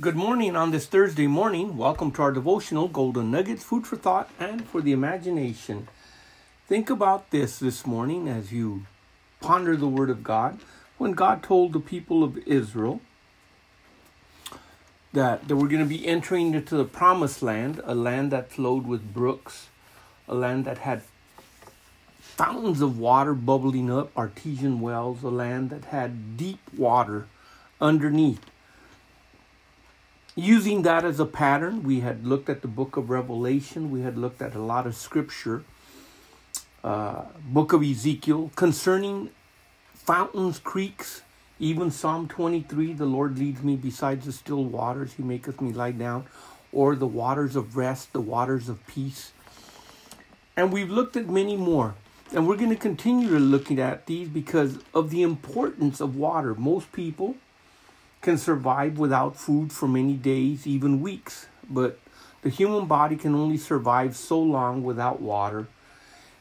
Good morning on this Thursday morning. Welcome to our devotional Golden Nuggets, food for thought and for the imagination. Think about this this morning as you ponder the Word of God. When God told the people of Israel that they were going to be entering into the promised land, a land that flowed with brooks, a land that had fountains of water bubbling up, artesian wells, a land that had deep water underneath using that as a pattern, we had looked at the book of Revelation, we had looked at a lot of scripture, uh, book of Ezekiel, concerning fountains, creeks, even Psalm 23 the Lord leads me beside the still waters, He maketh me lie down, or the waters of rest, the waters of peace. And we've looked at many more. And we're going to continue to looking at these because of the importance of water. Most people, can survive without food for many days, even weeks, but the human body can only survive so long without water.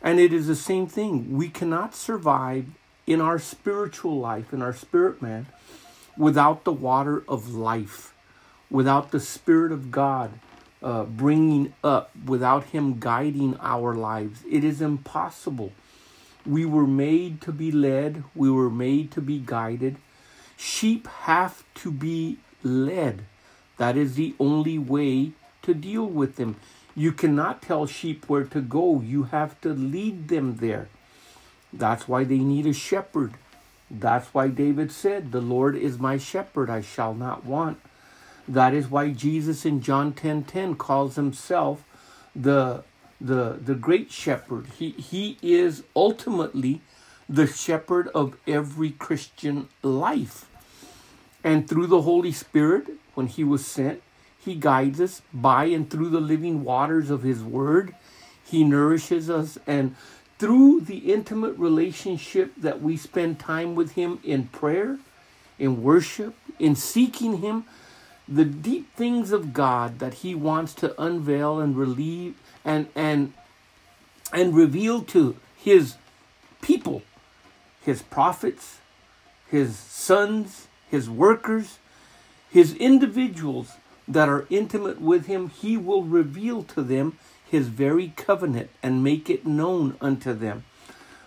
And it is the same thing. We cannot survive in our spiritual life, in our spirit man, without the water of life, without the Spirit of God uh, bringing up, without Him guiding our lives. It is impossible. We were made to be led, we were made to be guided Sheep have to be led. That is the only way to deal with them. You cannot tell sheep where to go, you have to lead them there. That's why they need a shepherd. That's why David said, The Lord is my shepherd, I shall not want. That is why Jesus in John 10 10 calls himself the, the, the great shepherd. He, he is ultimately the shepherd of every Christian life. And through the Holy Spirit, when He was sent, He guides us by and through the living waters of His Word. He nourishes us. And through the intimate relationship that we spend time with Him in prayer, in worship, in seeking Him, the deep things of God that He wants to unveil and relieve and and and reveal to His people, His prophets, His sons, his workers, his individuals that are intimate with him, he will reveal to them his very covenant and make it known unto them.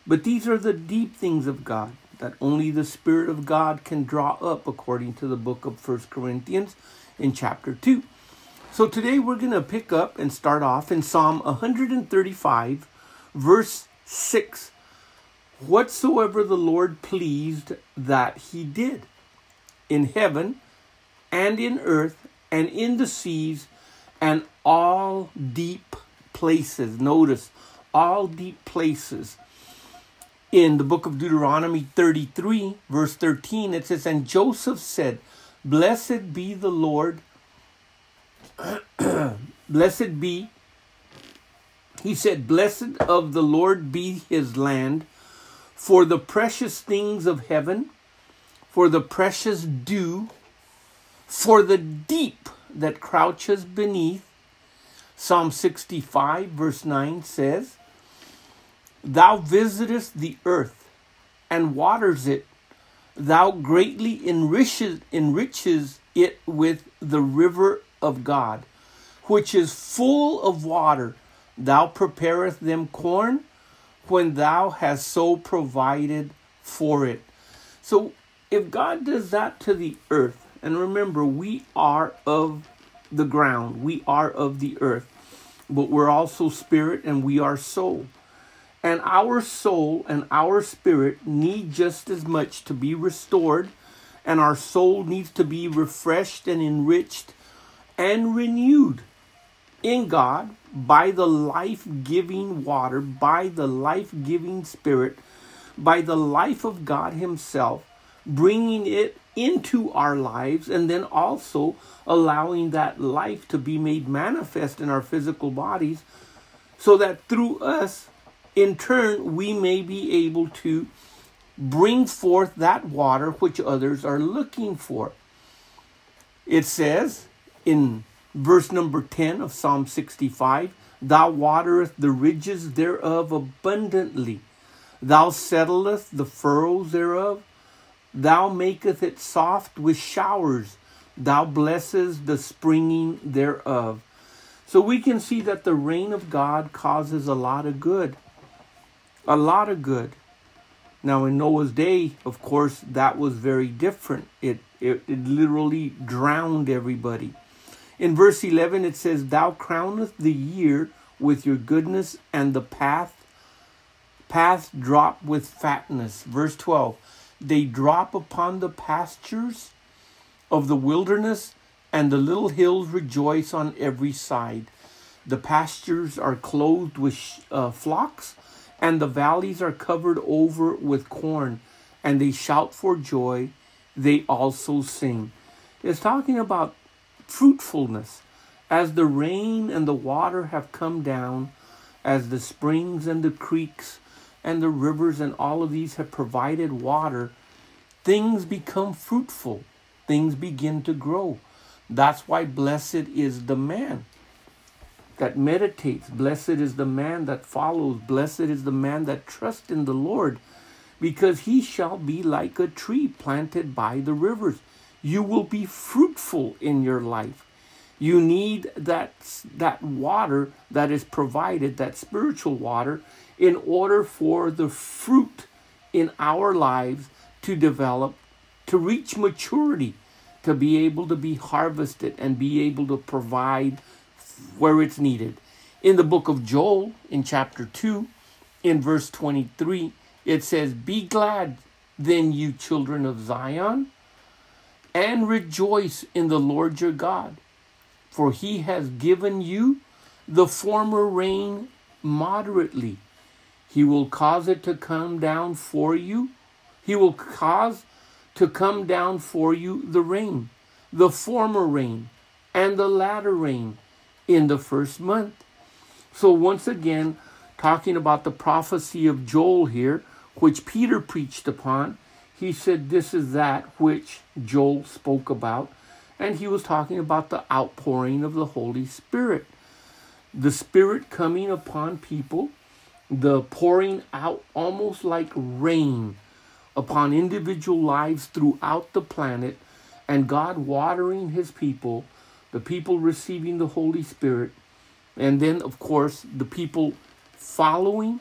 But these are the deep things of God that only the Spirit of God can draw up according to the book of First Corinthians in chapter 2. So today we're going to pick up and start off in Psalm 135, verse 6. Whatsoever the Lord pleased, that he did in heaven and in earth and in the seas and all deep places. Notice, all deep places. In the book of Deuteronomy 33, verse 13, it says, And Joseph said, Blessed be the Lord, blessed be, he said, Blessed of the Lord be his land, for the precious things of heaven for the precious dew, for the deep that crouches beneath. Psalm 65, verse 9 says, Thou visitest the earth and waters it. Thou greatly enriches, enriches it with the river of God, which is full of water. Thou preparest them corn when thou hast so provided for it. So if God does that to the earth, and remember, we are of the ground, we are of the earth, but we're also spirit and we are soul. And our soul and our spirit need just as much to be restored, and our soul needs to be refreshed and enriched and renewed in God by the life giving water, by the life giving spirit, by the life of God Himself bringing it into our lives and then also allowing that life to be made manifest in our physical bodies so that through us in turn we may be able to bring forth that water which others are looking for. It says in verse number 10 of psalm 65 thou waterest the ridges thereof abundantly. Thou settlest the furrows thereof Thou maketh it soft with showers. Thou blesses the springing thereof. So we can see that the rain of God causes a lot of good. A lot of good. Now, in Noah's day, of course, that was very different. It, it, it literally drowned everybody. In verse 11, it says, Thou crownest the year with your goodness, and the path path drop with fatness. Verse 12, They drop upon the pastures of the wilderness, and the little hills rejoice on every side. The pastures are clothed with uh, flocks, and the valleys are covered over with corn, and they shout for joy. They also sing. It's talking about fruitfulness. As the rain and the water have come down, as the springs and the creeks and the rivers and all of these have provided water, things become fruitful. Things begin to grow. That's why blessed is the man that meditates. Blessed is the man that follows. Blessed is the man that trusts in the Lord, because he shall be like a tree planted by the rivers. You will be fruitful in your life. You need that, that water that is provided, that spiritual water, in order for the fruit in our lives to develop, to reach maturity, to be able to be harvested and be able to provide where it's needed. In the book of Joel, in chapter 2, in verse 23, it says, Be glad then, you children of Zion, and rejoice in the Lord your God, for he has given you the former rain moderately. He will cause it to come down for you. He will cause to come down for you the rain, the former rain, and the latter rain in the first month. So, once again, talking about the prophecy of Joel here, which Peter preached upon, he said, This is that which Joel spoke about. And he was talking about the outpouring of the Holy Spirit. The Spirit coming upon people, the pouring out almost like rain upon individual lives throughout the planet, and God watering his people the people receiving the Holy Spirit, and then, of course, the people following,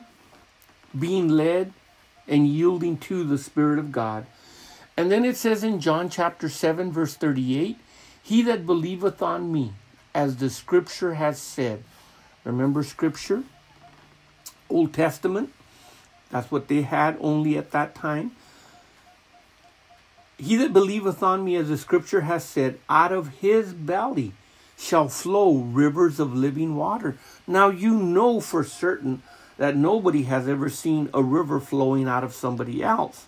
being led, and yielding to the Spirit of God. And then it says in John chapter 7, verse 38 He that believeth on me, as the scripture has said. Remember scripture? Old Testament. That's what they had only at that time. He that believeth on me, as the scripture has said, out of his belly shall flow rivers of living water. Now you know for certain that nobody has ever seen a river flowing out of somebody else.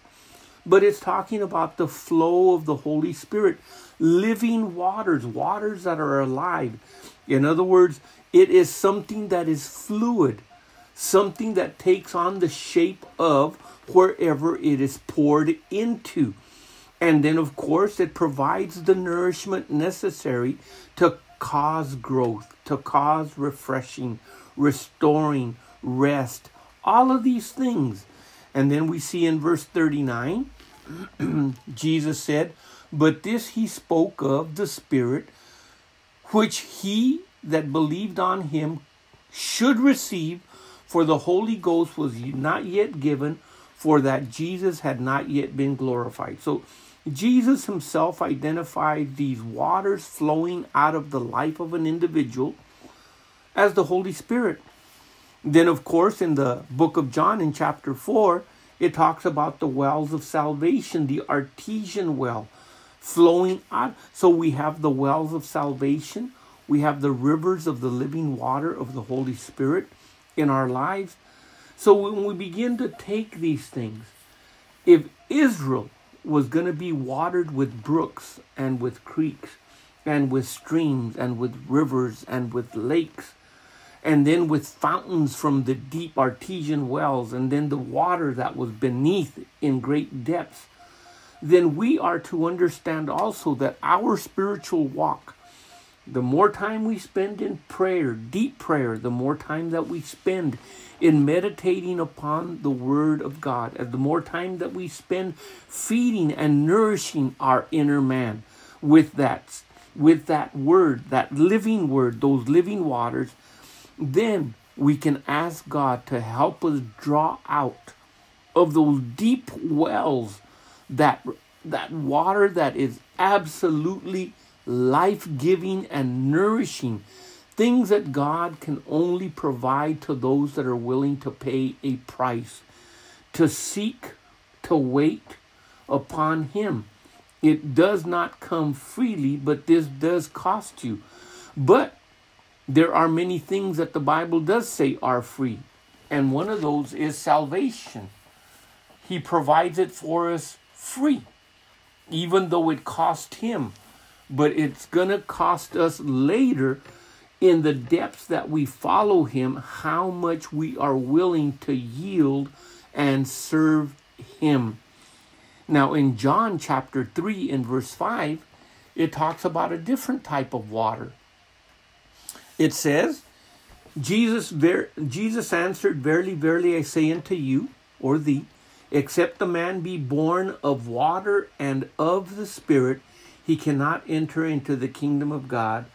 But it's talking about the flow of the Holy Spirit, living waters, waters that are alive. In other words, it is something that is fluid, something that takes on the shape of wherever it is poured into. And then, of course, it provides the nourishment necessary to cause growth, to cause refreshing, restoring, rest, all of these things. And then we see in verse 39, Jesus said, But this he spoke of the Spirit, which he that believed on him should receive, for the Holy Ghost was not yet given, for that Jesus had not yet been glorified. So Jesus himself identified these waters flowing out of the life of an individual as the Holy Spirit. Then, of course, in the book of John, in chapter 4, it talks about the wells of salvation, the artesian well flowing out. So we have the wells of salvation, we have the rivers of the living water of the Holy Spirit in our lives. So when we begin to take these things, if Israel was going to be watered with brooks and with creeks and with streams and with rivers and with lakes and then with fountains from the deep artesian wells and then the water that was beneath in great depths then we are to understand also that our spiritual walk the more time we spend in prayer, deep prayer, the more time that we spend in meditating upon the Word of God, and the more time that we spend feeding and nourishing our inner man, with that with that word, that living word, those living waters, then we can ask God to help us draw out of those deep wells that that water that is absolutely life-giving and nourishing things that God can only provide to those that are willing to pay a price to seek to wait upon him it does not come freely, but this does cost you. But there are many things that the Bible does say are free. And one of those is salvation. He provides it for us free, even though it cost him. But it's going to cost us later in the depths that we follow him, how much we are willing to yield and serve him. Now, in John chapter 3 and verse 5, it talks about a different type of water. It says, Jesus, ver- Jesus answered, Verily, verily, I say unto you, or thee, except a man be born of water and of the Spirit, he cannot enter into the kingdom of God.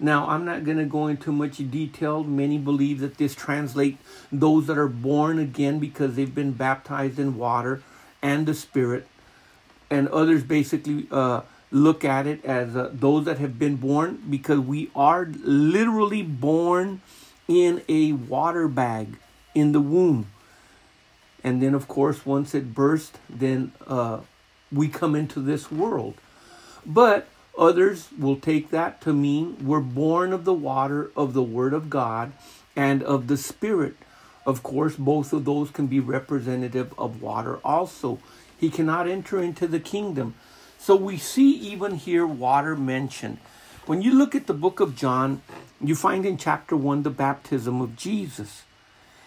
Now, I'm not going to go into much detail. Many believe that this translates those that are born again because they've been baptized in water and the Spirit, and others basically uh, look at it as uh, those that have been born because we are literally born in a water bag in the womb. And then, of course, once it bursts, then uh, we come into this world. But others will take that to mean we're born of the water of the Word of God and of the Spirit. Of course, both of those can be representative of water also. He cannot enter into the kingdom. So we see even here water mentioned. When you look at the book of John, you find in chapter 1 the baptism of Jesus.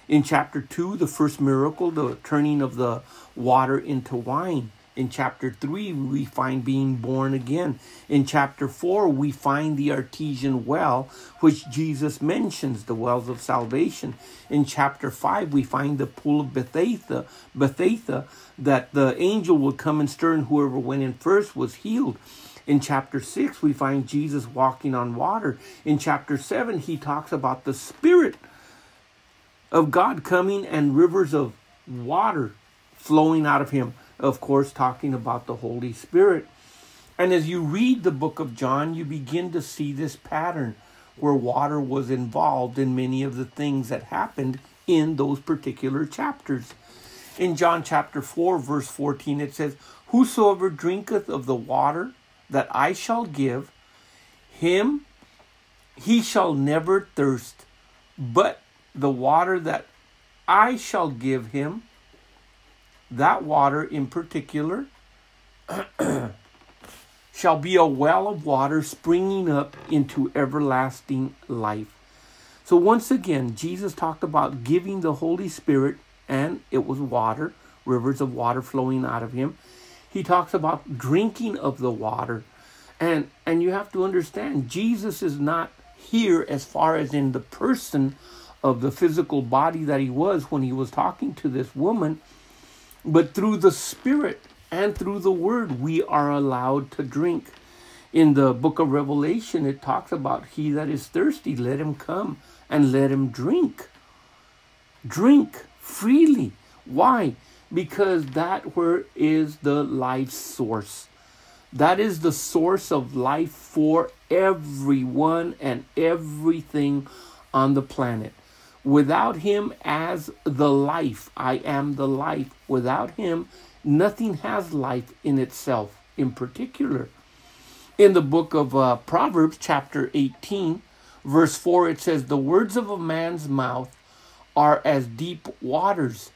In chapter 2, the first miracle, the turning of the water into wine. In chapter 3, we find being born again. In chapter 4, we find the artesian well, which Jesus mentions, the wells of salvation. In chapter 5, we find the pool of Bethesda, Bethesda that the angel would come and stir, and whoever went in first was healed. In chapter 6, we find Jesus walking on water. In chapter 7, he talks about the Spirit of God coming and rivers of water flowing out of him of course, talking about the Holy Spirit. And as you read the book of John, you begin to see this pattern where water was involved in many of the things that happened in those particular chapters. In John chapter 4, verse 14, it says, Whosoever drinketh of the water that I shall give, him he shall never thirst, but the water that I shall give him that water in particular shall be a well of water springing up into everlasting life. So, once again, Jesus talked about giving the Holy Spirit, and it was water, rivers of water flowing out of him. He talks about drinking of the water. And, and you have to understand, Jesus is not here as far as in the person of the physical body that he was when he was talking to this woman but through the Spirit and through the Word, we are allowed to drink. In the book of Revelation, it talks about he that is thirsty, let him come and let him drink. Drink freely. Why? Because that where is the life source. That is the source of life for everyone and everything on the planet. Without him as the life, I am the life. Without him, nothing has life in itself, in particular. In the book of uh, Proverbs, chapter 18, verse 4, it says, The words of a man's mouth are as deep waters,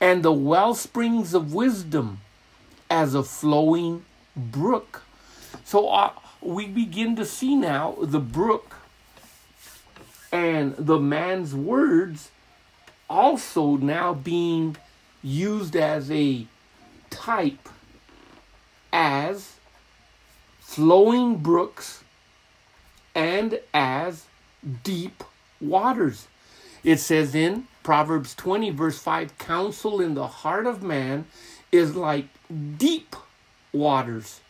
and the well springs of wisdom as a flowing brook. So uh, we begin to see now the brook and the man's words also now being used as a type as flowing brooks and as deep waters. It says in Proverbs 20, verse 5 counsel in the heart of man is like deep waters.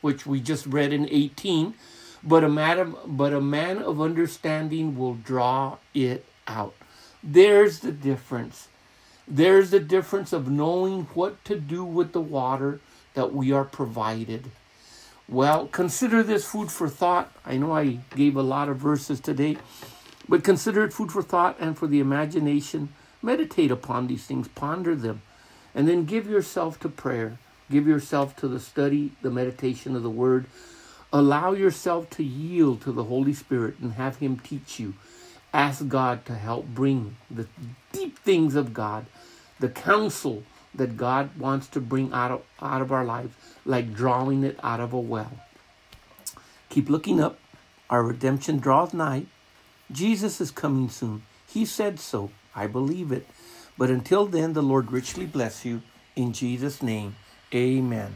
which we just read in 18. But a man, but a man of understanding will draw it out. There's the difference. There's the difference of knowing what to do with the water that we are provided. Well, consider this food for thought. I know I gave a lot of verses today, but consider it food for thought and for the imagination. Meditate upon these things, ponder them, and then give yourself to prayer. Give yourself to the study, the meditation of the Word. Allow yourself to yield to the Holy Spirit and have Him teach you. Ask God to help bring the deep things of God, the counsel that God wants to bring out of, out of our lives, like drawing it out of a well. Keep looking up. Our redemption draws nigh. Jesus is coming soon. He said so. I believe it. But until then, the Lord richly bless you. In Jesus' name, amen.